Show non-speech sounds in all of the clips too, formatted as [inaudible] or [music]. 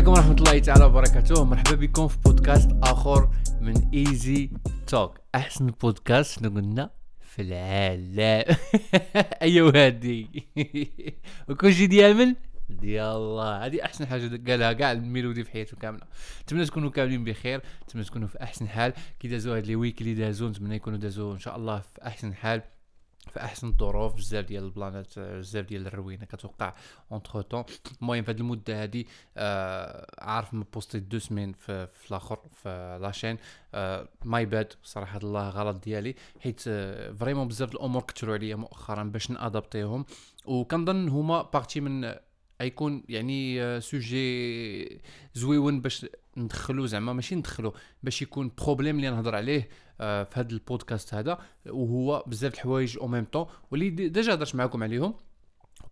عليكم ورحمة الله تعالى وبركاته. مرحبا بكم في بودكاست آخر من Easy Talk أحسن بودكاست شنو قلنا في العالم. [laughs] أيوة هادي. [laughs] وكلشي ديال من؟ ديال الله. هذه أحسن حاجة قالها كاع الميلودي في حياته كاملة. نتمنى تكونوا كاملين بخير. نتمنى تكونوا في أحسن حال. كي دازوا هاد les weeks اللي دازوا نتمنى يكونوا دازوا إن شاء الله في أحسن حال. في أحسن الظروف بزاف ديال البلانات بزاف ديال الروينة كتوقع entre-temps المهم في هذه المدة هذه آه عارف ما بوستي دو سمين في, في الآخر في la chaîne آه my bad صراحة الله غلط ديالي. حيت آه vraiment بزاف الأمور كثروا عليا مؤخرا باش نأدابتيهم. وكنظن هما partie من غيكون يعني sujet زوين باش ندخلو زعما ماشي ندخلو باش يكون problème اللي نهضر عليه آه، في هذا البودكاست هذا وهو بزاف الحوايج au même temps واللي déjà هضرت معكم عليهم.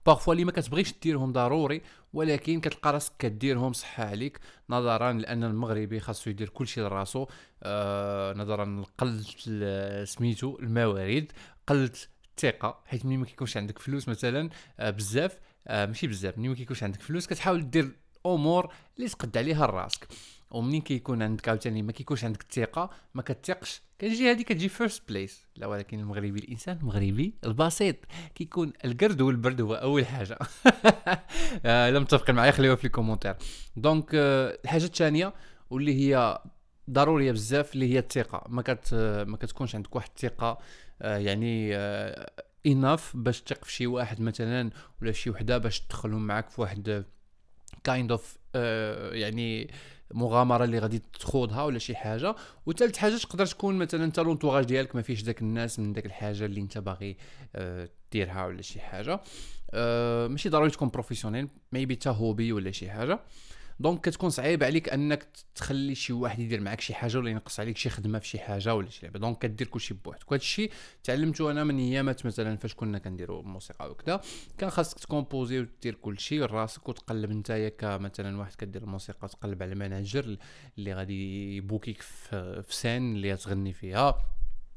parfois اللي ما كتبغيش ديرهم ضروري ولكن كتلقى راسك كديرهم صحة عليك. نظرا لأن المغربي خاصو يدير كلشي لراسو. آه نظرا لقلة سميتو الموارد قلة الثقة حيت ملي ما كيكونش عندك فلوس مثلا آه بزاف. آه ماشي بزاف. ملي ما كيكونش عندك فلوس كتحاول دير أمور اللي تقد عليها راسك. ومنين كيكون عندك عاوتاني ما كيكونش عندك الثقه ما كتثقش. كتجي هذه كتجي first place لا ولكن المغربي الإنسان المغربي البسيط. كيكون القرد والبرد هو أول حاجة. [laughs] آه إلا متفقين معايا خليوها في ال commentaire donc آه الحاجة الثانية واللي هي ضرورية بزاف اللي هي الثقة. ما كت ما كتكونش عندك واحد الثقة يعني enough باش تثق في شي واحد مثلا ولا شي وحدة باش تدخلهم معاك في واحد kind of آه يعني مغامرة اللي غادي تخوضها ولا شي حاجة. وثالث حاجة تقدر تكون مثلا أنت l'entourage ديالك ما فيش داك الناس من داك الحاجة اللي أنت باغي آه ديرها ولا شي حاجة. آه ماشي ضروري تكون professionnel maybe تا hobby ولا شي حاجة. donc كتكون صعيب عليك انك تخلي شي واحد يدير معك شي حاجة ولا ينقص عليك شي خدمة في شي حاجة ولا شي لعبة. donc كدير كلشي بوحدك. وهذا الشيء تعلمته أنا من أيامات مثلا فاش كنا كنديروا الموسيقى وكذا كان خاصك تكومبوزي ودير كلشي راسك وتقلب نتايا كمثلا واحد كدير الموسيقى تقلب على ال manager اللي غادي يبوكيك في scène اللي تغني فيها.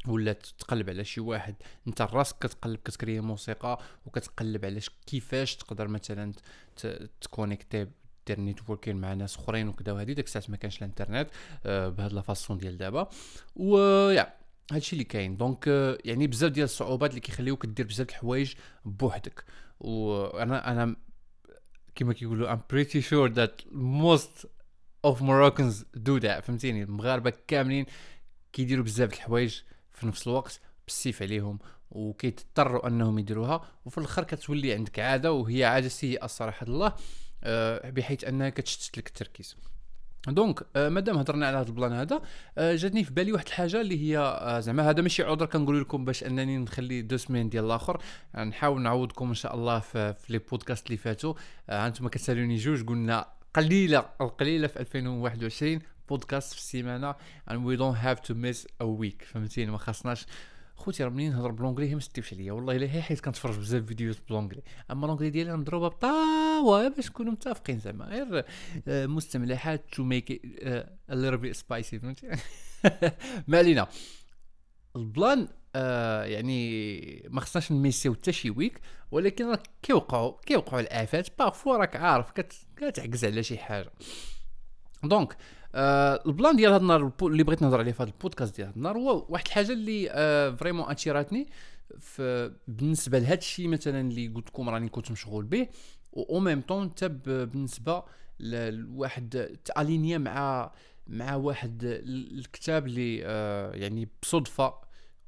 ولا تقلب على شي واحد. انت راسك كتقلب كتكري موسيقى وكتقلب على كيفاش تقدر مثلا تكونيكتي دير networking مع ناس اخرين وكذا وهذه ديك الساعات ما كانش الانترنت آه بهاد la façon ديال دابا. ويا هادشي اللي كاين. donc آه يعني بزاف ديال الصعوبات اللي كيخليوك دير بزاف الحوايج بوحدك. وأنا أنا كما كيقولوا I'm pretty sure that most of Moroccans do that. فهمتيني؟ المغاربة كاملين كيديروا بزاف الحوايج في نفس الوقت بالسيف عليهم وكيضطروا أنهم يديروها. وفي الآخر كتولي عندك عادة وهي عادة سيئة الصراحة الله. آه، بحيث أنها كتشتت لك التركيز. donc آه مادام هضرنا على هذا ال plan هذا آه جاتني في بالي واحد الحاجة اللي هي آه زعما هذا ماشي عذر كنقول لكم باش أنني نخلي deux semaines ديال الآخر. آه نحاول نعوضكم إن شاء الله في, في les podcasts اللي فاتوا. آه أنتم كتسالوني جوج قلنا قليلة القليلة في 2021 بودكاست في السيمانة and we don't have to miss a week. فهمتيني؟ ما خاصناش خوتي راه منين نهضر ب l'anglais هي ما ستيفش عليا والله إلا هي حيت كنتفرج بزاف فيديوهات ب l'anglais أما l'anglais ديالي مضروبه بطاوه باش نكونوا متفقين زعما. غير آه، مستملحات to make a little bit spicy فهمتي؟ [laughs] ما علينا. ال plan آه يعني ما خصناش نميسيو حتى شي week ولكن راه كيوقعوا كيوقعوا الآفات. parfois راك عارف كتعكز على شي حاجة. donc آه ال plan ديال هذا النهار اللي بغيت نهضر عليه في هذا البودكاست ديال هذا النهار هو واحد الحاجة اللي آه vraiment أتيراتني بالنسبة لهذا الشيء مثلا اللي قلت لكم راني كنت مشغول به. au même temps حتى بالنسبة لواحد تالينيا مع مع واحد الكتاب اللي آه يعني بصدفة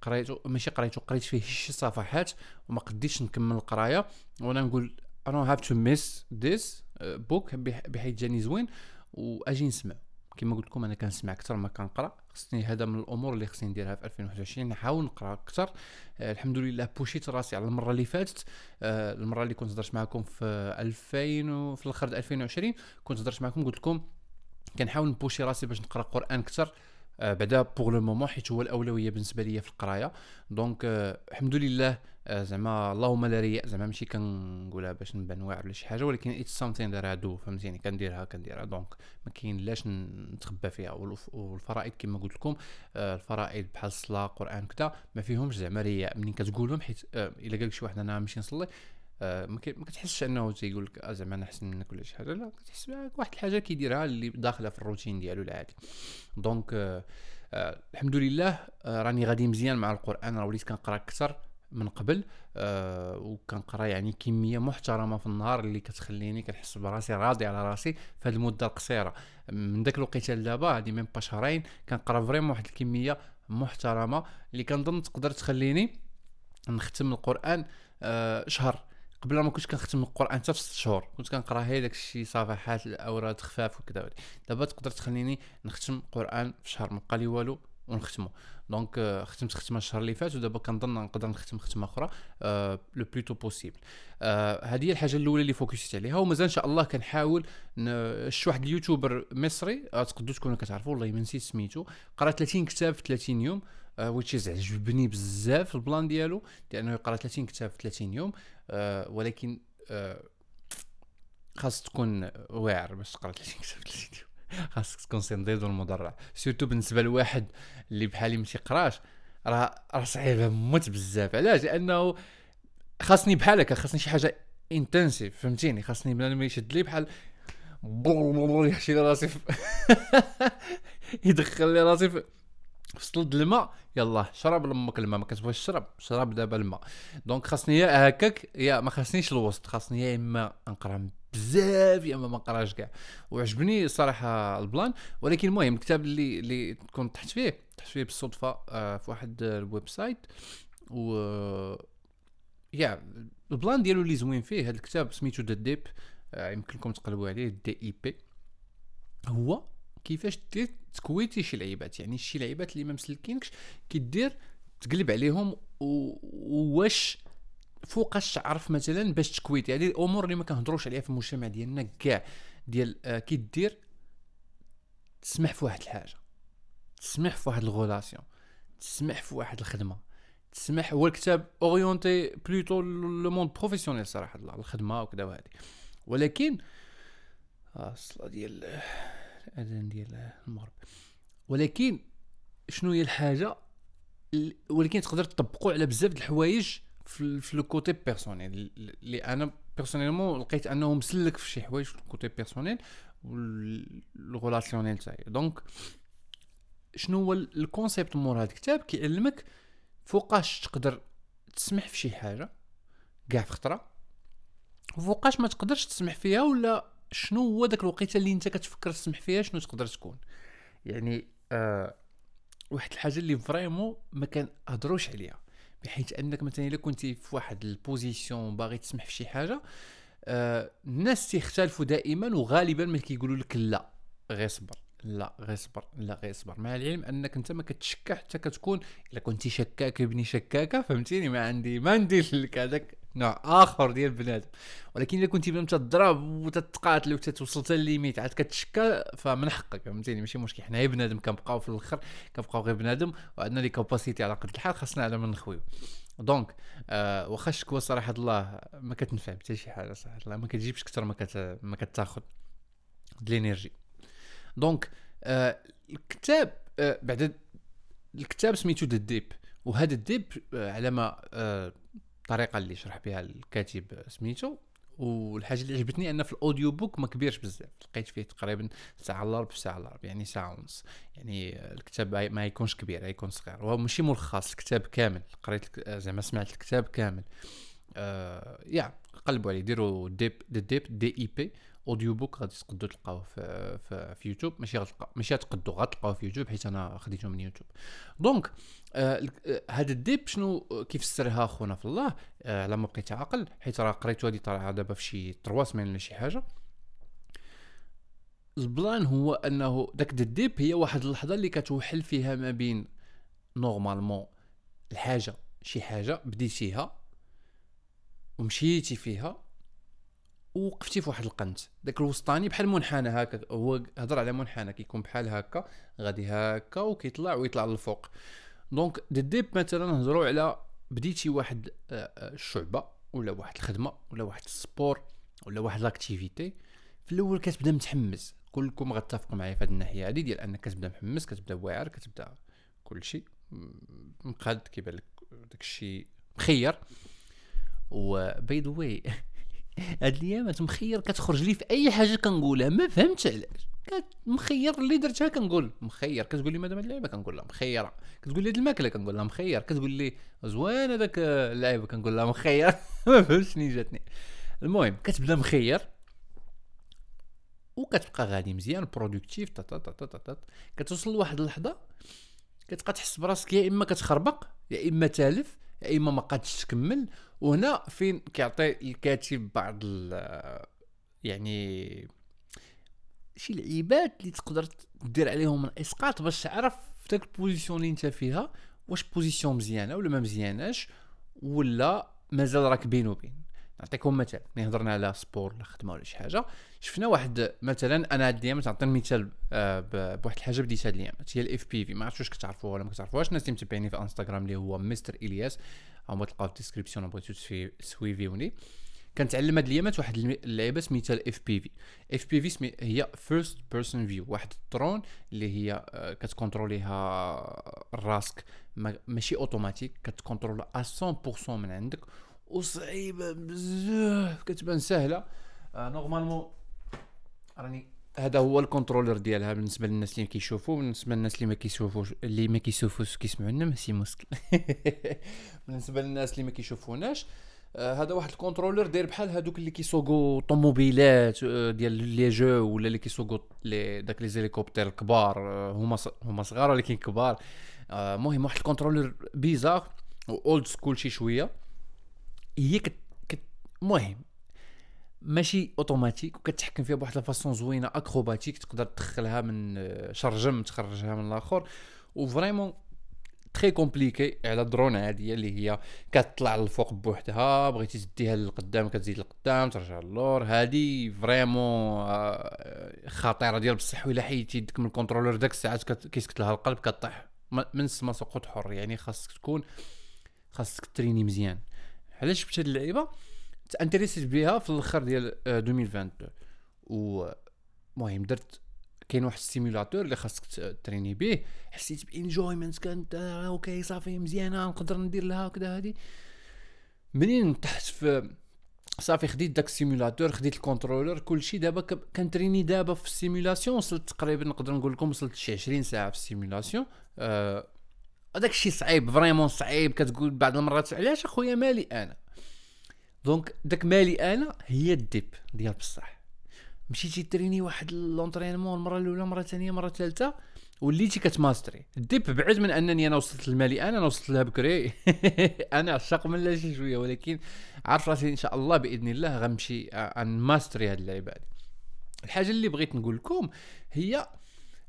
قريته ماشي قريته قريت فيه شي صفحات وما قديتش نكمل القراية. وأنا نقول I don't have to miss this book بحيث جاني زوين. وأجي نسمع. كما قلت لكم أنا كنسمع أكثر ما كنقرأ. خصني هذا من الأمور اللي خصني نديرها في 2021 نحاول نقرأ أكثر. آه الحمد لله بوشيت راسي على المرة اللي فاتت. آه المرة اللي كنت هضرت معكم في 2000 وفي الأخر 2020 كنت هضرت معكم قلت لكم كنحاول نبوشي راسي باش نقرأ قرآن أكثر. بعدا pour le moment حيت هو الأولوية بالنسبة ليا في القراية. donc آه الحمد لله آه زعما اللهم لا رياء. زعما ماشي كنقولها باش نبان واعر ولا شي حاجة ولكن it's something that I do فهمتيني؟ كنديرها كنديرها. donc ما كاين لاش نتخبى فيها. والفرائض كما قلت لكم آه الفرائض بحال الصلاة قرآن كذا ما فيهمش زعما رياء. منين كتقولهم؟ حيت آه إلا قال شي واحد أنا نمشي نصلي آه، ما كي- ما كتحسش انه تيقول لك آه، زعما أنا أحسن منك ولا شي حاجة. لا كتحس واحد الحاجة كيديرها اللي داخلة في الروتين ديالو العادي. donc آه، آه، الحمد لله آه، راني غادي مزيان مع القرآن. راه وليت كنقرأ أكثر من قبل آه وكنقرأ يعني كمية محترمة في النهار اللي كتخليني كنحس براسي راضي على راسي في هذه المدة القصيرة. من داك الوقيته لدابا هذه même pas شهرين كنقرأ vraiment واحد الكمية محترمة اللي كنظن تقدر تخليني نختم القرآن آه شهر. قبل ما كنتش كنختم القرآن حتى في ست شهور كنت كنقرأ غير داك الشيء صفحات الأوراد خفاف وكذا دابا تقدر تخليني نختم القرآن في شهر ما بقى لي والو ونختمو donc آه، ختمت ختمة الشهر اللي فات ودابا كنظن نقدر نختم ختمة أخرى le plus tôt possible هذه هي الحاجة الأولى اللي فوكسيت عليها. ومازال إن شاء الله كنحاول شفت واحد ال YouTuber مصري آه تقدروا تكونوا كتعرفوا والله ما نسيت سميتو قرأ 30 كتاب في 30 يوم. which is عجبني بزاف ال plan ديالو لأنه يقرا 30 كتاب في 30 يوم آه ولكن آه خاص تكون واعر باش تقرا 30 كتاب في 30 يوم. خاصك تكون سنديد والمدرع سيرتو بالنسبة لواحد اللي بحالي ما تيقراش راه راه صعيبه موت بزاف. علاش؟ لأنه خاصني بحال هكا خاصني شي حاجة intensif فهمتيني؟ خاصني بنادم يشد لي بحال [laughs] يحشي لي راسي [laughs] يدخل لي راسي في سطل الماء يلا شرب لامك الماء ما كتبغيش تشرب شرب دابا الماء. donc خاصني يا هكاك يا ما خاصنيش الوسط خاصني يا إما نقرا بزاف يا إما ما نقراش كاع. وعجبني الصراحه ال plan ولكن المهم الكتاب اللي اللي كنت تحت فيه تحت فيه بالصدفة آه، في واحد ال website و يا ال plan ديالو اللي زوين فيه هذا الكتاب سميتو The Dip يمكن لكم تقلبوا عليه D I P هو كيفاش دير ت quitter شي لعيبات. يعني شي لعيبات اللي ما مسلكينكش كدير تقلب عليهم وواش فوقاش تعرف مثلا باش ت quitter. هذه الأمور اللي ما كنهضروش عليها في المجتمع ديالنا كاع. ديال آه، كي دير تسمح في واحد الحاجة. تسمح في واحد ال relation تسمح في واحد الخدمة. تسمح هو الكتاب orienté plutôt le monde professionnel صراحة. الله الخدمة وكذا وهذه. ولكن آه، الصلاة ديال الاذان ديال المغرب ولكن شنو هي الحاجة؟ ال- ولكن تقدر تطبقوا على بزاف د الحوايج في le côté personnel. اللي أنا personnellement لقيت أنه مسلك في شي حوايج في ال côté personnel وال relationnel تاعي. donc شنو هو ال- ال concept مور هذا الكتاب؟ كيعلمك فوقاش تقدر تسمح في شي حاجة كاع في خطرة وفوقاش ما تقدرش تسمح فيها ولا شنو هو داك الوقيته اللي انت كتفكر تسمح فيها شنو تقدر تكون؟ يعني آه واحد الحاجة اللي vraiment ما كنهضروش عليها. بحيث أنك مثلا إلا كنتي في واحد ال position باغي تسمح في شي حاجة آه الناس تيختلفوا دائما وغالبا ما كيقولوا لك لا غير صبر. لا غير صبر. لا غير صبر. مع العلم أنك أنت ما كتشكى حتى كتكون إلا كنتي شكاك ابني شكاكة فهمتيني؟ ما عندي ما ندير لك هذاك نوع آخر ديال بنادم ولكن إلا كنتي بنادم تضرب وتتقاتل وتتوصل حتى ال limite عاد كتشكى فمن حقك فهمتيني؟ ماشي مشكل. حنا هي بنادم كنبقاو في الأخر كنبقاو غير بنادم وعندنا les capacités على قد الحال خاصنا على ما نخويو. donc آه واخا الشكوى صراحة الله ما كتنفع حتى شي حاجة صراحة. الله ما كتجيبش أكثر ما كت ما كتاخذ د ال énergie donc آه الكتاب آه بعد الكتاب سميتو The Dip وهذا ال Dip آه على ما آه الطريقة اللي شرح بها الكاتب سميتو والحاجة اللي عجبتني أن في ال audiobook ما كبيرش بزاف لقيت فيه تقريبا ساعة إلا ربع ساعة إلا ربع يعني ساعة ونص. يعني الكتاب ما يكونش كبير يكون صغير. وهو ماشي ملخص الكتاب كامل. قريت زعما سمعت الكتاب كامل. آه يا قلبوا عليه ديروا Dip The Dip D I P audiobook غادي تقدروا تلقاوه في, في, في يوتيوب. ماشي غتلقاو ماشي غتقدروا غتلقاوه في يوتيوب حيت أنا خديته من يوتيوب. donc آه الك- آه، هذا ال Dip شنو؟ آه، كيف فسرها خونا في الله؟ آه على ما بقيت عاقل حيت راه قريتو هذه طالعه دابا في شي 3 semaines ولا شي حاجة. ال plan هو أنه داك ال Dip هي واحد اللحظة اللي كتوحل فيها ما بين normalement الحاجة شي حاجة بديتيها ومشيتي فيها ووقفتي في واحد القنت. داك الوسطاني بحال منحنى هكا هو هضر على منحنى كيكون بحال هكا غادي هكا وكيطلع ويطلع للفوق. donc The Dip مثلا نهضروا على بديتي واحد آه، آه، الشعبه ولا واحد الخدمة ولا واحد ال sport ولا واحد l'activité في الأول كتبدا متحمس. كلكم غتفقوا معايا في هذه الناحية هذه ديال أنك كتبدا محمس كتبدا واعر كتبدا كل شيء مقاد كيبان لك داك الشيء مخير و by the way هاد الايامات مخير كتخرج لي في أي حاجة كنقولها ما فهمتش علاش. مخير اللي درتها كنقول مخير. كتقول لي مادام هاد اللعيبه كنقول لها مخيرة. كتقول لي هاد الماكلة كنقول لها مخير. كتقول لي زوين هذاك اللعيبة كنقول لها مخير. [laughs] ما فهمتش منين جاتني. المهم كتبدا مخير. وكتبقى غادي مزيان productif تا تا تا تا تا كتوصل لواحد اللحظة كتبقى تحس براسك يا إما كتخربق يا إما تالف يا إما ما قادش تكمل. وهنا فين كيعطي الكاتب بعض يعني شي لعيبات اللي تقدر دير عليهم الاسقاط باش تعرف في داك ال position اللي انت فيها واش position مزيانة ولا ما مزياناش ولا مازال راك بين وبين. نعطيكم مثال ملي هضرنا على sport ولا خدمة ولا شي حاجة شفنا واحد مثلا أنا هاد الايامات نعطي مثال آه، بواحد الحاجة بديتها هاد الايامات هي ال FPV ما عرفتش واش كتعرفوها ولا ما كتعرفوهاش. الناس اللي متابعيني في انستغرام اللي هو مستر إلياس أو تلقاو في ال description بغيتو تسويفيوني كنتعلم هاد الأيامات واحد اللعيبة سميتها ال FPV FPV هي first person view واحد الدرون اللي هي آه، كت contrôler يها راسك ماشي automatique كت contrôler ها 100% من عندك وصعيبة بزاف كتبان سهلة. آه normalement راني هذا هو ال controller ديالها بالنسبة للناس اللي كيشوفوا بالنسبة للناس اللي ما كيشوفوش اللي ما كيشوفوش كيسمعونا ماشي مشكل. [laughs] بالنسبة للناس اللي ما كيشوفوناش آه هذا واحد ال controller داير بحال هذوك اللي كيسوقوا طوموبيلات آه ديال les jeux ولا اللي كيسوقوا داك les hélicoptères الكبار آه هما هما صغار ولكن كبار. المهم آه واحد الكونترولر بيزار اولد سكول شي شوية. هي كت المهم ماشي اوتوماتيك وكتحكم فيها بواحد لافاسون زوينة اكروباتيك تقدر تدخلها من شرجم تخرجها من الآخر. وفريمون تري كومبليكي على درون عاديه اللي هي كتطلع للفوق بوحدها بغيتي تديها للقدام كتزيد للقدام ترجع للور. هادي فريمون آه، خطيرة ديال بصح. الا حيدتي يدك من الكونترولر داك الساعات كيسكت لها القلب كطيح من السما سقوط حر. يعني خاصك تكون خاصك entraîner ي مزيان. علاش جبت هاد اللعيبة؟ ت intéresser ت بها في الأخر ديال 2022 و المهم درت كاين واحد ال simulateur اللي خاصك entraîner ي به حسيت ب enjoyment كانت OK صافي مزيانة نقدر ندير لها وكذا هادي. منين تحت في صافي خديت داك ال simulateur خديت ال controller كلشي دابا كن entraîner ي دابا في ال simulation وصلت تقريبا نقدر نقول لكم وصلت شي 20 ساعة في ال simulation أه هذاك الشيء صعيب vraiment صعيب كتقول بعض المرات علاش أخويا مالي أنا؟ donc داك مالي أنا هي ال dip ديال بصح. مشيتي entraîner ي واحد l'entraînement المرة الأولى مرة ثانية مرة ثالثه وليتي كتماستري. ال dip بعد من أنني أنا وصلت لمالي أنا وصلت لها بكري. [laughs] أنا عشاق من لا شي شوية ولكن عارف راسي إن شاء الله بإذن الله غنمشي ماستري هاد اللعيبة هادي. الحاجة اللي بغيت نقول لكم هي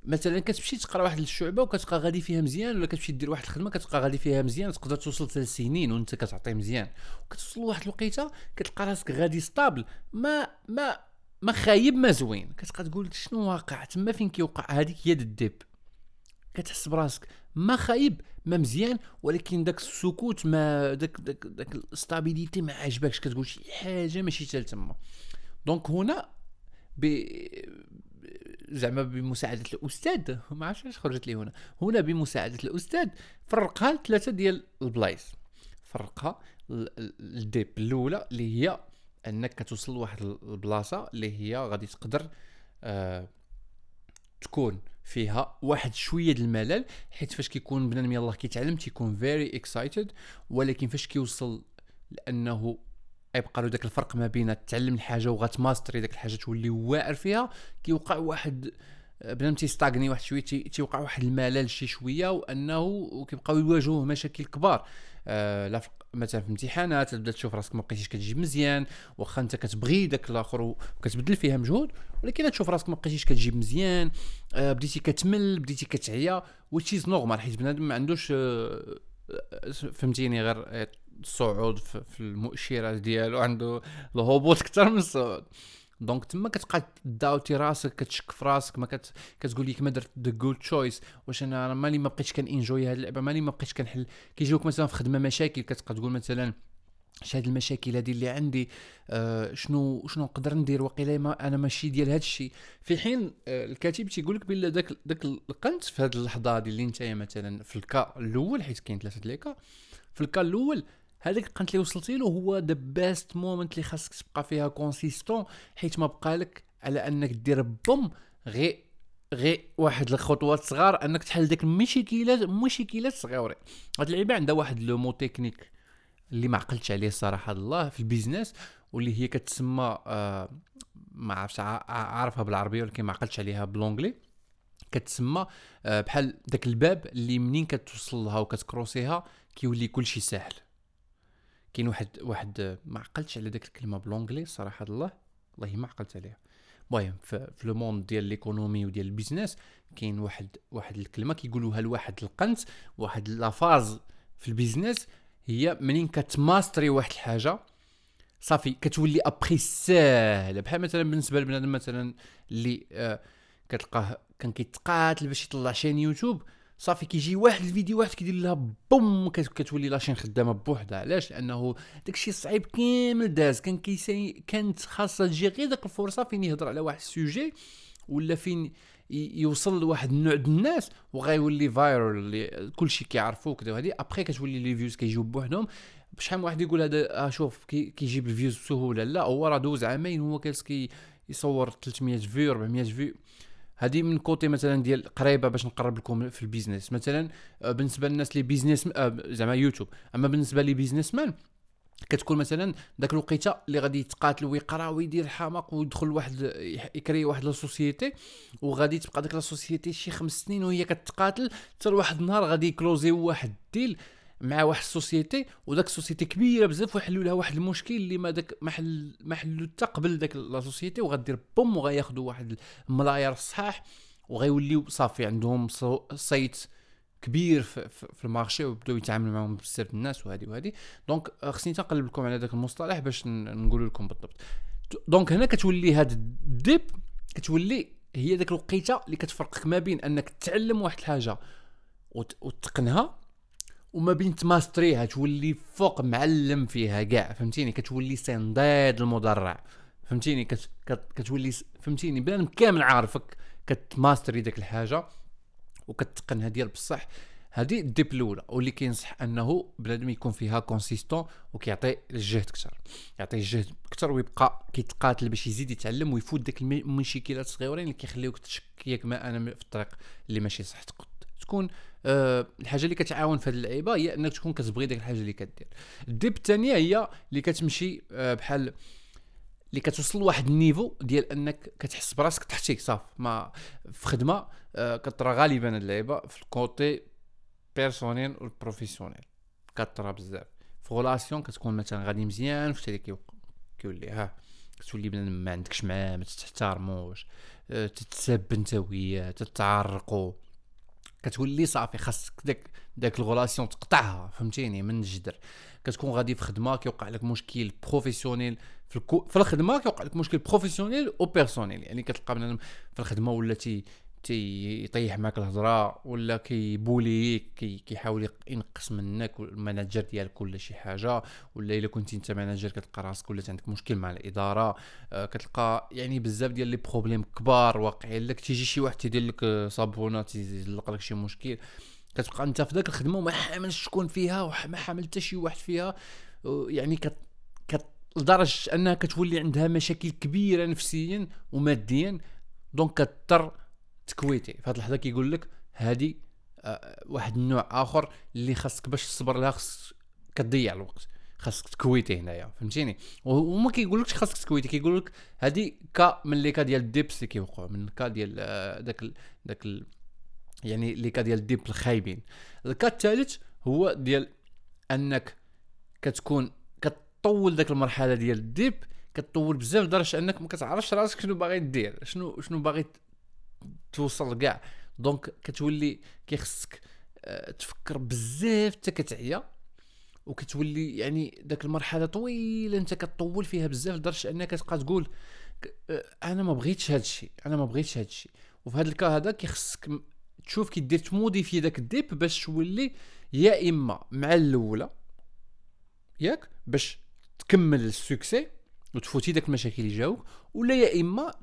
مثلا كتمشي تقرا واحد الشعبة وكتبقى غادي فيها مزيان ولا كتمشي دير واحد الخدمة كتبقى غادي فيها مزيان تقدر توصل ثلاث سنين وأنت كتعطي مزيان. وكتوصل لواحد الوقيتة كتلقى راسك غادي stable ما ما ما خايب ما زوين. كتبقى تقول شنو واقع؟ تما فين كيوقع؟ هذيك هي ال dip كتحس براسك. ما خايب ما مزيان ولكن داك السكوت ما داك داك داك ال stabilité ما عجبكش كتقول شي حاجة ماشي حتى تما donc هنا زعما بمساعدة الأستاذ. ما عرفتش علاش خرجت لي هنا. هنا بمساعدة الأستاذ فرقها لثلاثه ديال البلايص. فرقها ال dip الأولى اللي هي أنك كتوصل لواحد البلاصة اللي هي غادي تقدر آه تكون فيها واحد شوية د الملل حيت فاش كيكون بنادم يلاه كيتعلم تيكون very excited ولكن فاش كيوصل لأنه يبقى له داك الفرق ما بين تعلم الحاجة وغتماستري داك الحاجة تولي واعر فيها كيوقع واحد بنادم تيستاغني واحد شوية تيوقع واحد الملل شي شوية وأنه كيبقاو يواجهوه مشاكل كبار. آه لا مثلا في الامتحانات تبدا تشوف راسك ما بقيتيش كتجيب مزيان واخا انت كتبغي داك الآخر وكتبدل فيها مجهود ولكن تشوف راسك ما بقيتيش كتجيب مزيان آه بديتي كتمل بديتي كتعيا و c'est normal حيت بنادم ما عندوش آه فهمتيني غير الصعود في المؤشرات ديالو عنده الهبوط أكثر من الصعود. دونك تما كتبقى داوتي راسك كتشك في راسك ما كت... كتقول لك ما درت ذا جود تشويس واش أنا مالي ما بقيتش كنجوي هاد اللعبه مالي ما بقيتش كنحل كيجيوك مثلا في خدمه مشاكل كتبقى تقول مثلا اش هاد المشاكل هادي اللي عندي آه شنو شنو نقدر ندير وقيلا ما أنا ماشي ديال هاد الشيء في حين آه الكاتب تيقول لك بلا داك داك القنت في هاد اللحظه هادي اللي انت مثلا في الكا الأول حيت كاين ثلاثة ليكا في الكا الأول هذاك القنت اللي وصلتي له هو ذا بيست مومنت اللي خاصك تبقى فيها كونسيستون حيت ما بقى لك على أنك دير بوم غير غير واحد الخطوات صغار أنك تحل ديك المشكلات مشكلات صغيرة. هاد اللعيبة عندها واحد لو مو تكنيك اللي ما عقلتش عليه الصراحه الله في البيزنس واللي هي كتسمى آه ما عرفتش عارفها بالعربية ولكن ما عقلتش عليها بالونجلي كتسمى آه بحال داك الباب اللي منين كتوصل لها وكت cross يها كيولي كلشي ساهل. كاين واحد واحد ما عقلتش على داك الكلمة ب l'anglais الصراحه الله والله ما عقلت عليها. المهم في, في le monde ديال l'économie وديال ال business كاين واحد واحد الكلمة كيقولوها لواحد القنت واحد la phase في ال business هي منين كتماستري واحد الحاجة صافي كتولي أبخي ساهلة. بحال مثلا بالنسبة لبنادم مثلا اللي آه كتلقاه كان كيتقاتل باش يطلع chaîne YouTube صافي كيجي واحد الفيديو واحد كيدير لها boom كتولي la chaîne خدامة بوحدها. علاش؟ لأنه داكشي صعيب كامل داز. كان كي essayer كانت خاصة تجي غير داك الفرصة فين يهضر على واحد ال sujet ولا فين يوصل لواحد النوع ديال الناس وغيولي viral اللي كلشي كيعرفوه كذا وهادي. ابخي كتولي les views كيجيو بوحدهم. شحال من واحد يقول هذا آه شوف كيجيب ال views بسهولة. لا هو راه دوز عامين هو كي يصور 300 فيو 400 فيو هذه من côté مثلا ديال قريبة باش نقرب لكم في ال business. مثلا آه، بالنسبة للناس اللي business آه، زعما يوتيوب. أما بالنسبة لي businessman كتكون مثلا داك الوقيتة اللي غادي يتقاتل ويقرا ويدير حماق ويدخل واحد يكري واحد la société وغادي تبقى داك la société شي خمس سنين وهي كتقاتل حتى واحد النهار غادي يكلوزي واحد ال deal. مع واحد ال société وداك ال société كبيرة بزاف ويحلوا لها واحد المشكل اللي ما داك ما حل ما حلو حتى قبل داك la société وغدير boom وغياخذوا واحد الملاير الصحاح وغيوليو صافي عندهم صيت كبير في, في ال marché ويبداو يتعاملوا معاهم بزاف الناس وهذه وهذه donc آه، خصني تنقلب لكم على ذاك المصطلح باش نقول لكم بالضبط. donc هنا كتولي هاد ال dip كتولي هي داك الوقيتة اللي كتفرقك ما بين أنك تعلم واحد الحاجة وتقنها وما بين تماستريها تولي فوق معلم فيها كاع فهمتيني؟ كتولي سنداد المدرع. فهمتيني؟ كت كت كتولي فهمتيني؟ بنادم كامل عارفك كتماستري ديك الحاجة وكتقنها ديال بصح. هذه ال dip الأولى واللي كينصح أنه بنادم يكون فيها consistant وكيعطي الجهد أكثر. يعطي الجهد أكثر ويبقى كيتقاتل باش يزيد يتعلم ويفوت ديك المشكلات الصغيورين اللي كيخليوك تشك ياك ما أنا في الطريق اللي ماشي صح تكون أه الحاجة اللي كتعاون في هذه اللعيبة هي أنك تكون كتبغي ديك الحاجة اللي كدير. ال dip الثانية هي اللي كتمشي أه بحال اللي كتوصل لواحد ال niveau ديال أنك كتحس براسك تحتيك صافي ما في خدمة أه كطرا غالبا اللعيبة في ال côté personnel و ال professionnel كطرا بزاف. في relation كتكون مثلا غادي مزيان في الشركة كيولي ها كتولي بنادم ما عندكش معاه ما تحترموش أه تتسب انت وياه تتعرقوا كتولي صافي خاصك داك داك ال relation تقطعها فهمتيني من الجدر كتكون غادي في خدمة كيوقع لك مشكل professionnel في. في الخدمة كيوقع لك مشكل professionnel أو personnel يعني كتلقى بنادم في الخدمة ولا تي تيطيح معك الهضرة ولا كيبوليك كي كيحاول ينقص منك ال manager ديالك ولا شي حاجة ولا إلا كنتي أنت manager كتلقى راسك ولا عندك مشكل مع الإدارة. آه كتلقى يعني بزاف ديال les problèmes كبار واقعين. لك تيجي شي واحد تيدير لك صابونة تيزلق لك شي مشكل كتبقى أنت في ذاك الخدمة وما حاملش شكون فيها وما حامل حتى شي واحد فيها. يعني كت كت لدرجة أنها كتولي عندها مشاكل كبيرة نفسيا وماديا. donc كتضطر تكويتي. في هذه اللحظة كيقول لك هذه آه واحد النوع آخر اللي خاصك باش تصبر لها خاص كتضيع الوقت. خاصك تكويتي هنايا فهمتيني؟ وما كيقولكش خاصك تكويتي كيقول لك هذه cas من les cas ديال ال dips اللي كيوقعوا من cas ديال آه داك داك يعني les cas ديال ال dip الخايبين. ال cas الثالث هو ديال أنك كتكون كتطول داك المرحلة ديال ال dip كتطول بزاف لدرجه أنك ما كتعرفش راسك شنو باغي دير شنو شنو باغي توصل كاع. donc كتولي كيخصك آه، تفكر بزاف حتى كتعيا وكتولي يعني داك المرحلة طويلة انت كطول فيها بزاف لدرجة انك تبقى تقول آه، أنا ما بغيتش هذا الشيء أنا ما بغيتش هذا الشيء. وفي هذا ال cas هذا كيخصك تشوف كي دير تموديفي داك ال dip باش تولي يا إما مع الأولى ياك باش تكمل ال succès وتفوتي داك المشاكل اللي جاوك ولا يا إما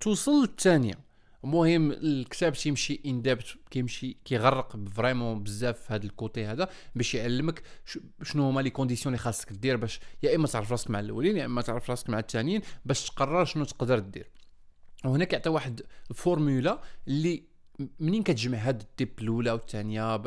توصل للثانيه المهم الكتاب تيمشي in depth كيمشي كيغرق vraiment بزاف في هذا ال côté هذا باش يعلمك شنو هما les conditions اللي خاصك دير باش يا إما تعرف راسك مع الأولين يا إما تعرف راسك مع الثانيين باش تقرر شنو تقدر دير. وهنا كيعطي واحد الفورمولا اللي منين كتجمع هاد ال dip الأولى والثانيه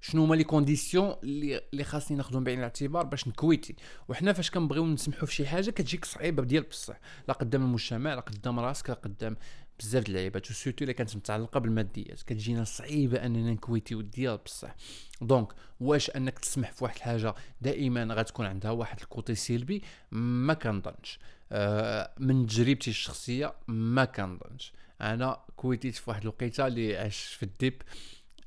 شنو هما les conditions اللي اللي خاصني ناخذهم بعين الاعتبار باش نكويتي. وحنا فاش كنبغيو نسمحوا في شي حاجة كتجيك صعيبة ديال بصح. لا قدام المجتمع لا قدام راسك لا قدام بزاف د اللعيبات و surtout إلا كانت متعلقة بالماديات. كتجينا صعيبة أننا نكويتيو ديال بصح. donc واش أنك تسمح في واحد الحاجة دائما غتكون عندها واحد ال côté سلبي؟ ما كنظنش. آه، من تجربتي الشخصية ما كنظنش. أنا كويتيت في واحد الوقيتة اللي عاش في ال dip.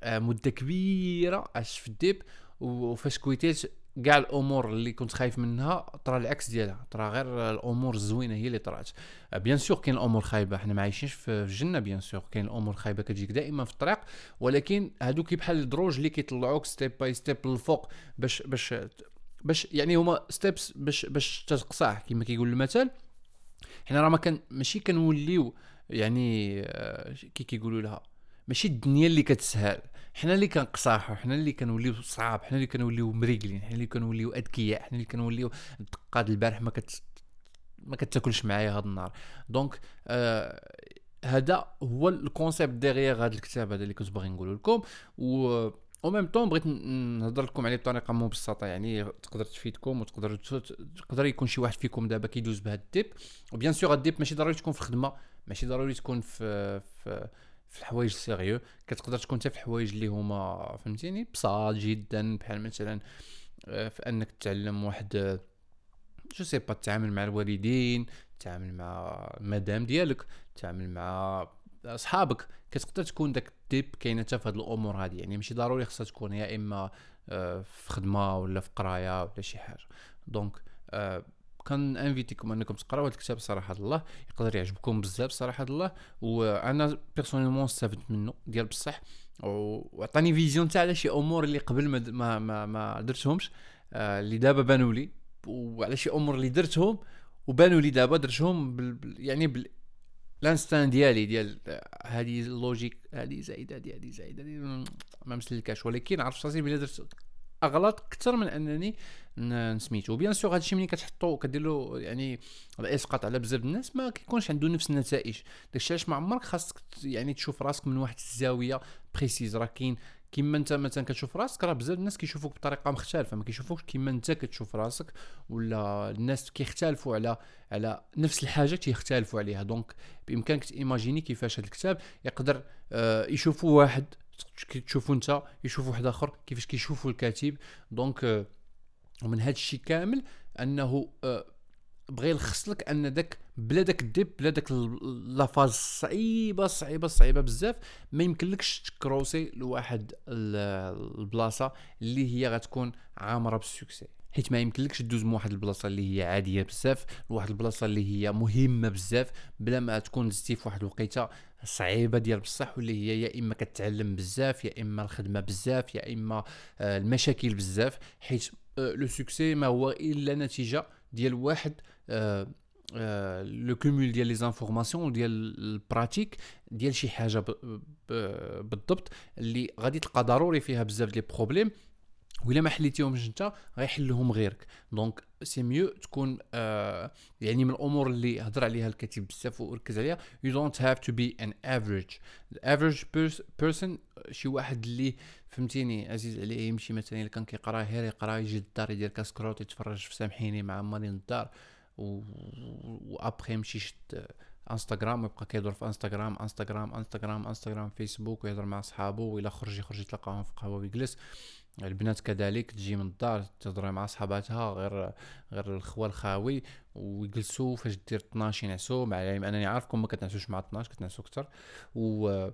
آه، مدة كبيرة عاش في ال dip. وفاش كويتيت كاع الأمور اللي كنت خايف منها طرا العكس ديالها طرا غير الأمور الزوينة هي اللي طرات. آه، bien sûr كاين الأمور خايبة حنا ما عايشينش في الجنة bien sûr كاين الأمور خايبة كتجيك دائما في الطريق ولكن هادو كي بحال الدروج اللي كيطلعوك step by step للفوق باش باش باش يعني هما steps باش باش تتقصح كما كيقول المثل. حنا راه ما كان ماشي كنوليو يعني آه، كي كيقولوا لها ماشي الدنيا اللي كتسهل. حنا اللي كنقصاحو حنا اللي كنوليو صعاب حنا اللي كنوليو مريقلين حنا اللي كنوليو أذكياء حنا اللي كنوليو الدقه البارح ما كت ما كتاكلش معايا هاد النهار. donc آه هذا هو ال concept derrière هذا الكتاب هذا اللي كنت باغي نقوله لكم. و أو ميم طون بغيت نهضر لكم عليه بطريقة مبسطة يعني تقدر تفيدكم وتقدر تقدر يكون شي واحد فيكم دابا كيدوز بهذا ال dip. و bien sûr ال dip ماشي ضروري تكون في الخدمه ماشي ضروري تكون في في في الحوايج sérieux كتقدر تكون حتى في الحوايج اللي هما فهمتيني؟ بساط جدا بحال مثلا آه، في أنك تتعلم واحد آه، je sais pas تتعامل مع الوالدين تتعامل مع المدام ديالك تتعامل مع أصحابك. كتقدر تكون داك ال dip كاينة حتى في هاد الأمور هادي. يعني ماشي ضروري خصها تكون يا إما آه، في خدمة ولا في قراية ولا شي حاجة. donc كان invite يكم انكم تقراو هذا الكتاب صراحة الله يقدر يعجبكم بزاف صراحة الله. وأنا personnellement استفدت منه ديال بصح. وعطاني vision تاع على شي أمور اللي قبل ما ما ما, درتهمش. آه، اللي دابا بانوا لي. وعلى شي أمور اللي درتهم وبانوا لي دابا درتهم بال يعني بال ال instinct ديالي ديال هذه ال logique هذه زايدة هذه زايدة ما مسلكاش ولكن عرفت راسي بلي درت اغلاط أكثر من أنني نسميتو. و bien sûr هادشي ملي كتحطو كدير له يعني الإسقاط على بزاف الناس ما كيكونش عنده نفس النتائج. داكشي علاش ما عمرك خاصك يعني تشوف راسك من واحد الزاوية précise راه كاين كيما أنت مثلا كتشوف راسك راه بزاف الناس كيشوفوك بطريقة مختلفة. ما كيشوفوكش كيما أنت كتشوف راسك ولا الناس كيختلفوا على على نفس الحاجة تيختلفوا عليها. donc بإمكانك t'imaginer كيفاش هذا الكتاب يقدر آه، يشوفوا واحد كي تشوفوا انت يشوفوا واحد آخر كيفاش كيشوفوا الكاتب. donc آه، ومن هذا الشيء كامل أنه آه، بغى يلخص لك أن داك بلا داك ال dip بلا داك la phase صعيبة صعيبة صعيبة بزاف. ما يمكنلكش ت crosser لواحد ال- البلاصة اللي هي غتكون عامرة بال succès حيت ما يمكنلكش تدوز من واحد البلاصة اللي هي عادية بزاف لواحد البلاصة اللي هي مهمة بزاف بلا ما تكون دزتي في واحد الوقيتة صعيبة ديال بصح واللي هي يا إما كتعلم بزاف يا إما الخدمة بزاف يا إما آه، المشاكل بزاف. حيت le succès ما هو إلا نتيجة ديال واحد le cumul ديال les informations ديال ال pratique ديال شي حاجة بالضبط اللي غادي تلقى ضروري فيها بزاف ديال problèmes وإلا ما حليتيهمش أنت غيحلهم غيرك. donc c'est mieux تكون آه يعني من الأمور اللي هضر عليها الكاتب بزاف وركز عليها have to be an average. The average pers- person شي واحد اللي فهمتيني عزيز عليه يمشي مثلا إلا كان كيقرأ غير يقرأ يجي للدار يدير كاسكروت يتفرج في سامحيني مع مالين الدار و وأبخي يمشي يشد انستغرام ويبقى كيدور في انستغرام انستغرام انستغرام انستغرام فيسبوك ويهضر مع صحابو وإلا خرج يخرج يتلاقاهم في قهوة ويجلس. البنات كذلك تجي من الدار تهضر مع صحاباتها غير غير الخوا الخاوي ويجلسوا فاش دير 12 ينعسوا مع العلم أنني عارفكم ما كتنعسوش مع 12 كتنعسوا أكثر. و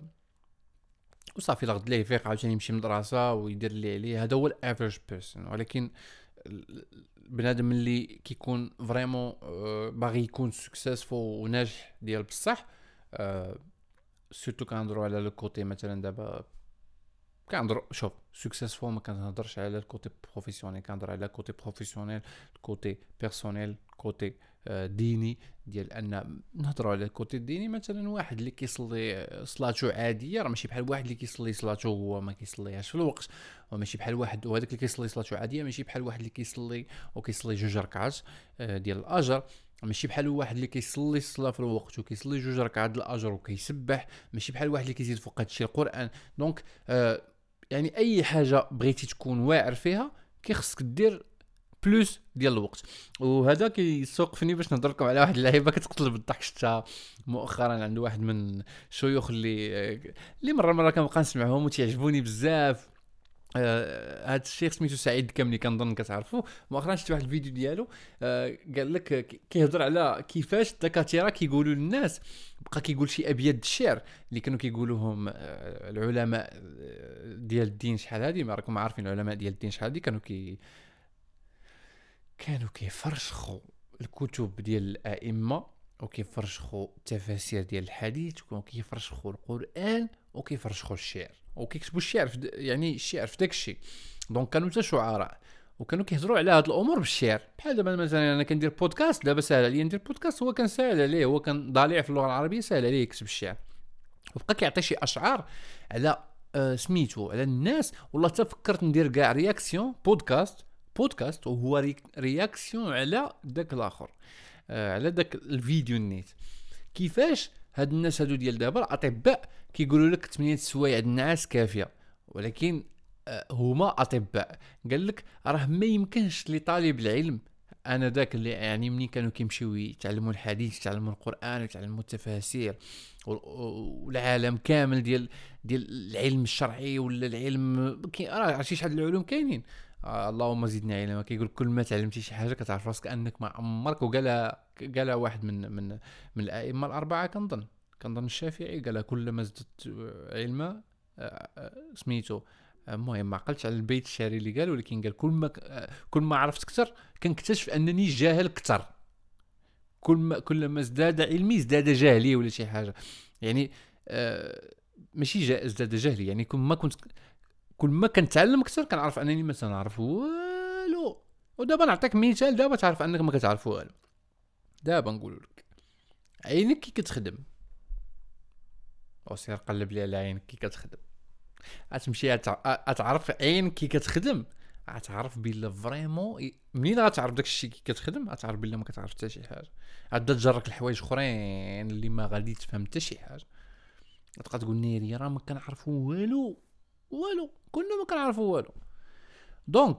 وصافي لغد ليه يفيق عاوتاني يمشي من المدرسة ويدير اللي عليه. هذا هو ال average person ولكن البنادم اللي كيكون vraiment باغي يكون successful وناجح ديال بصح surtout كنهضروا على le côté مثلا دابا كنهضر شوف successful ما كنهضرش على ال côté professionnel كنهضر على côté professionnel côté personnel côté آه، ديني ديال أن نهضروا على ال côté الديني. مثلا واحد اللي كيصلي صلاته عادية راه ماشي بحال واحد اللي كيصلي صلاته هو ما كيصليهاش في الوقت وماشي بحال واحد وهذاك اللي كيصلي صلاته عادية ماشي بحال واحد اللي كيصلي وكيصلي جوج ركعات آه، ديال الأجر ماشي بحال واحد اللي كيصلي الصلاة في الوقت وكيصلي جوج ركعات الأجر وكيسبح ماشي بحال واحد اللي كيزيد فوق هادشي القرآن. donc آه يعني أي حاجة بغيتي تكون واعر فيها كيخصك دير plus ديال الوقت. وهذا كيسوقني باش نهضر لكم على واحد اللعيبة كتقتل بالضحك شفتها مؤخرا عند واحد من الشيوخ اللي اللي مرة مرة كنبقى نسمعهم وتيعجبوني بزاف. آه هذا الشيخ سميتو سعيد كاملي كنظن كتعرفوا مؤخرا شفت واحد الفيديو ديالو آه قال لك كيهضر على كيفاش الدكاترة كيقولوا للناس بقى كيقول شي ابيات الشعر اللي كانوا كيقولوهم آه العلماء آه، ديال الدين شحال هادي ما راكم عارفين العلماء ديال الدين شحال هادي كانوا كي كانوا كيفرشخوا الكتب ديال الأئمة وكيفرشخوا التفاسير ديال الحديث وكيفرشخوا القرآن وكيفرشخوا الشعر وكيكتبوا الشعر يعني الشعر في داك الشيء donc كانوا حتى شعراء. وكانوا كيهضروا على هاد الأمور بالشعر. بحال دابا مثلا أنا كندير بودكاست دابا ساهل عليا ندير بودكاست هو كان ساهل عليه هو كان ضالع في اللغة العربية ساهل عليه يكتب الشعر. وبقى كيعطي شي أشعار على آه سميتو على الناس. والله تفكرت ندير كاع réaction podcast podcast وهو réaction على داك الآخر آه على داك الفيديو النيت كيفاش هاد الناس هادو ديال دابا الأطباء كيقولوا لك 8 سوايع النعاس كافية. ولكن هما أطباء. قال لك راه ما يمكنش لطالب العلم أنا ذاك اللي يعني منين كانوا كيمشيو يتعلموا الحديث يتعلموا القرآن يتعلموا التفاسير والعالم كامل ديال ديال العلم الشرعي ولا العلم راه عرفتي شحال العلوم كاينين. آه اللهم زدنا علما. كيقول كل ما تعلمتي شي حاجة كتعرف راسك أنك ما عمرك وقالها قالها واحد من من من الأئمة الأربعة كنظن كنظن الشافعي قالها كلما زدت علما آه، آه، سميتو المهم ما عقلتش على البيت الشعري اللي قال ولكن قال كل ما كل ما عرفت أكثر كنكتشف أنني جاهل أكثر. كل ما كل ما ازداد علمي ازداد جهلي ولا شي حاجة. يعني آه ماشي جا ازداد جهلي يعني كل ما كنت كل ما كنتعلم أكثر كنعرف أنني ما تنعرف والو. ودابا نعطيك مثال دابا تعرف أنك ما كتعرف والو. دابا نقول لك عينك كي كتخدم. أو سير قلب لي على عينك كي كتخدم. غتمشي غتعرف عينك كي كتخدم. غتعرف بلا vraiment منين غتعرف داك الشيء كي كتخدم؟ غتعرف بلا ما كتعرف حتى شي حاجة. غتبدا تجرك الحوايج أخرين اللي ما غادي تفهم حتى شي حاجة. تبقى تقول نيري راه ما كنعرفو والو. والو. كنا ما كنعرفو والو. donc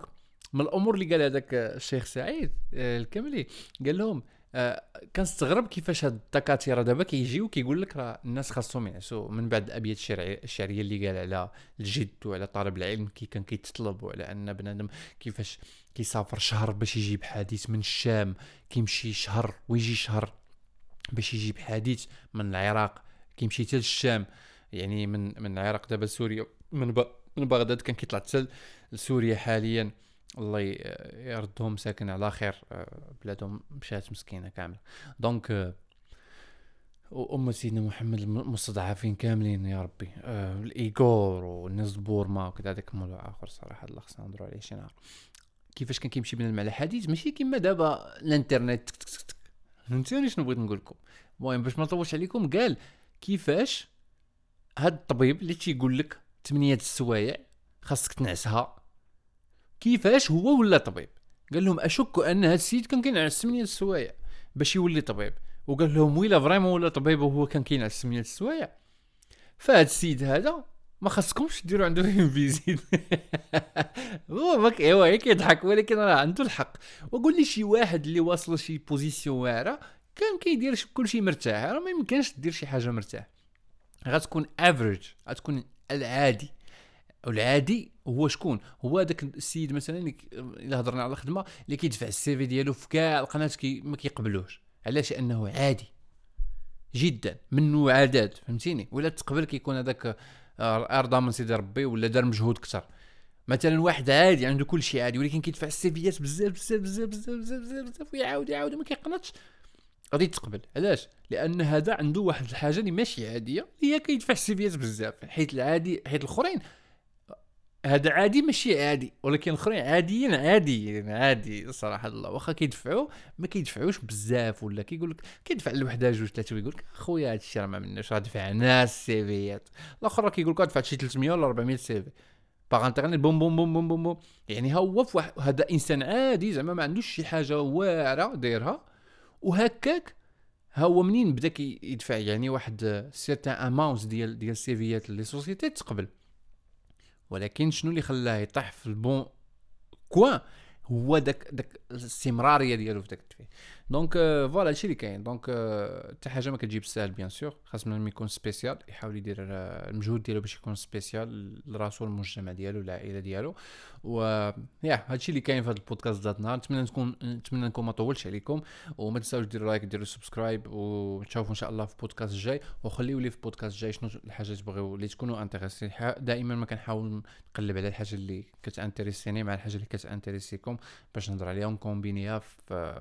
من الأمور اللي قال هذاك الشيخ سعيد آه، الكملي قال لهم آه كنستغرب كيفاش هاد الدكاتره دابا كيجيو كيقول لك راه الناس خاصهم ينعسوا. من بعد الابيات الشعرية اللي قال على الجد وعلى طالب العلم كي كان كيتطلب وعلى أن بنادم كيفاش كيسافر شهر باش يجيب حديث من الشام كيمشي شهر ويجي شهر باش يجيب حديث من العراق كيمشي حتى للشام. يعني من من العراق دابا لسوريا من من بغداد كان كيطلع حتى لسوريا حاليا. الله يردهم ساكن على خير آه، بلادهم مشات مسكينة كاملة. donc آه، وأمة سيدنا محمد المستضعفين كاملين يا ربي. آه الإيغور والناس بورما وكذا هذاك موضوع آخر صراحة الله خصنا نهضروا عليه شي نهار. كيفاش كان كيمشي بنا المعنى حديث ماشي كيما دابا الانترنت فهمتوني شنو بغيت نقول لكم. المهم باش ما نطولش عليكم قال كيفاش هاد الطبيب اللي تيقول لك ثمانية السوايع خاصك تنعسها؟ كيفاش هو ولا طبيب؟ قال لهم أشك أن هذا السيد كان كينعس 8 السوايع. باش يولي طبيب. وقال لهم ويلا vraiment ولا طبيب وهو كان كينعس 8 السوايع. فهاد السيد هذا ما خاصكمش ديروا عنده فيهم [laughs] visite. هو ماك ايوا كيضحك ولكن راه عنده الحق. وقول لي شي واحد اللي واصل شي position واعرة كان كيدير كل شيء مرتاح راه ما يمكنش دير شي حاجة مرتاح. غتكون average غتكون العادي. والعادي هو شكون؟ هو هذاك السيد مثلا اللي الا هضرنا على الخدمة اللي كيدفع الـ CV ديالو في كاع القناة كي ما كيقبلوش. علاش؟ انه عادي جدا منه عادات فهمتيني؟ ولا تقبل كيكون هذاك أرضى من سيدي ربي ولا دار مجهود أكثر مثلا واحد عادي عنده كل شيء عادي ولكن كيدفع السيفيات بزاف بزاف بزاف بزاف بزاف بزاف, بزاف ويعاود يعاود ما كيقنطش. غادي تقبل. علاش؟ لأن هذا عنده واحد الحاجة اللي ماشي عادية هي كيدفع السيفيات بزاف حيت العادي حيت الأخرين هذا عادي ماشي عادي ولكن الآخرين عاديين عاديين عادي صراحة الله. واخا كيدفعوا ما كيدفعوش بزاف ولا كيقول لك كيدفع لوحده جوج ثلاثة ويقول لك أخويا هذا الشيء راه ما منوش راه دفع ناس سيفيات الآخر كيقول لك دفعت شي 300 ولا 400 CV par internet بوم بوم بوم بوم بوم, بوم. يعني هو في واحد هذا إنسان عادي زعما ما عندوش شي حاجة واعرة دايرها. وهكاك هو منين بدا كيدفع يعني واحد certain amount ديال ديال الـ CV يات لي société تقبل. ولكن شنو اللي خلاه يطيح في البون؟ quoi هو داك داك الاستمرارية ديالو في داك التفيه donc voilà هادشي اللي كاين donc حتى حاجة ما كتجيب السهل bien sûr خاص من يكون spécial يحاول يدير المجهود ديالو باش يكون spécial لراسو المجتمع ديالو العائله ديالو و يا هادشي اللي كاين في هذا البودكاست ذات النهار نتمنى نكون نتمنى نكون ما طولتش عليكم وما تنساوش ديروا like ديروا subscribe ونشوفوا ان شاء الله في البودكاست الجاي وخليوا لي في البودكاست الجاي شنو الحاجة تبغيو اللي تكونوا intéressés دائما ما كنحاول نقلب على الحاجة اللي كت intéresser ني مع الحاجة اللي كت intéresser كم باش نهضر عليها ونكومبينيها في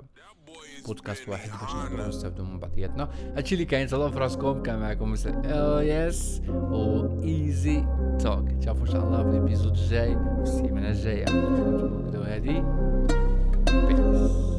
بودكاست واحد باش نقدروا نستافدوا من بعضياتنا. هادشي اللي كاين تهلاو فراسكم كان معكم مساء أو oh يس أو oh ايزي توك تشوفوا إن شاء الله في الإبيزود الجاي في السيمانه الجاية. نكملوا هادي. بيس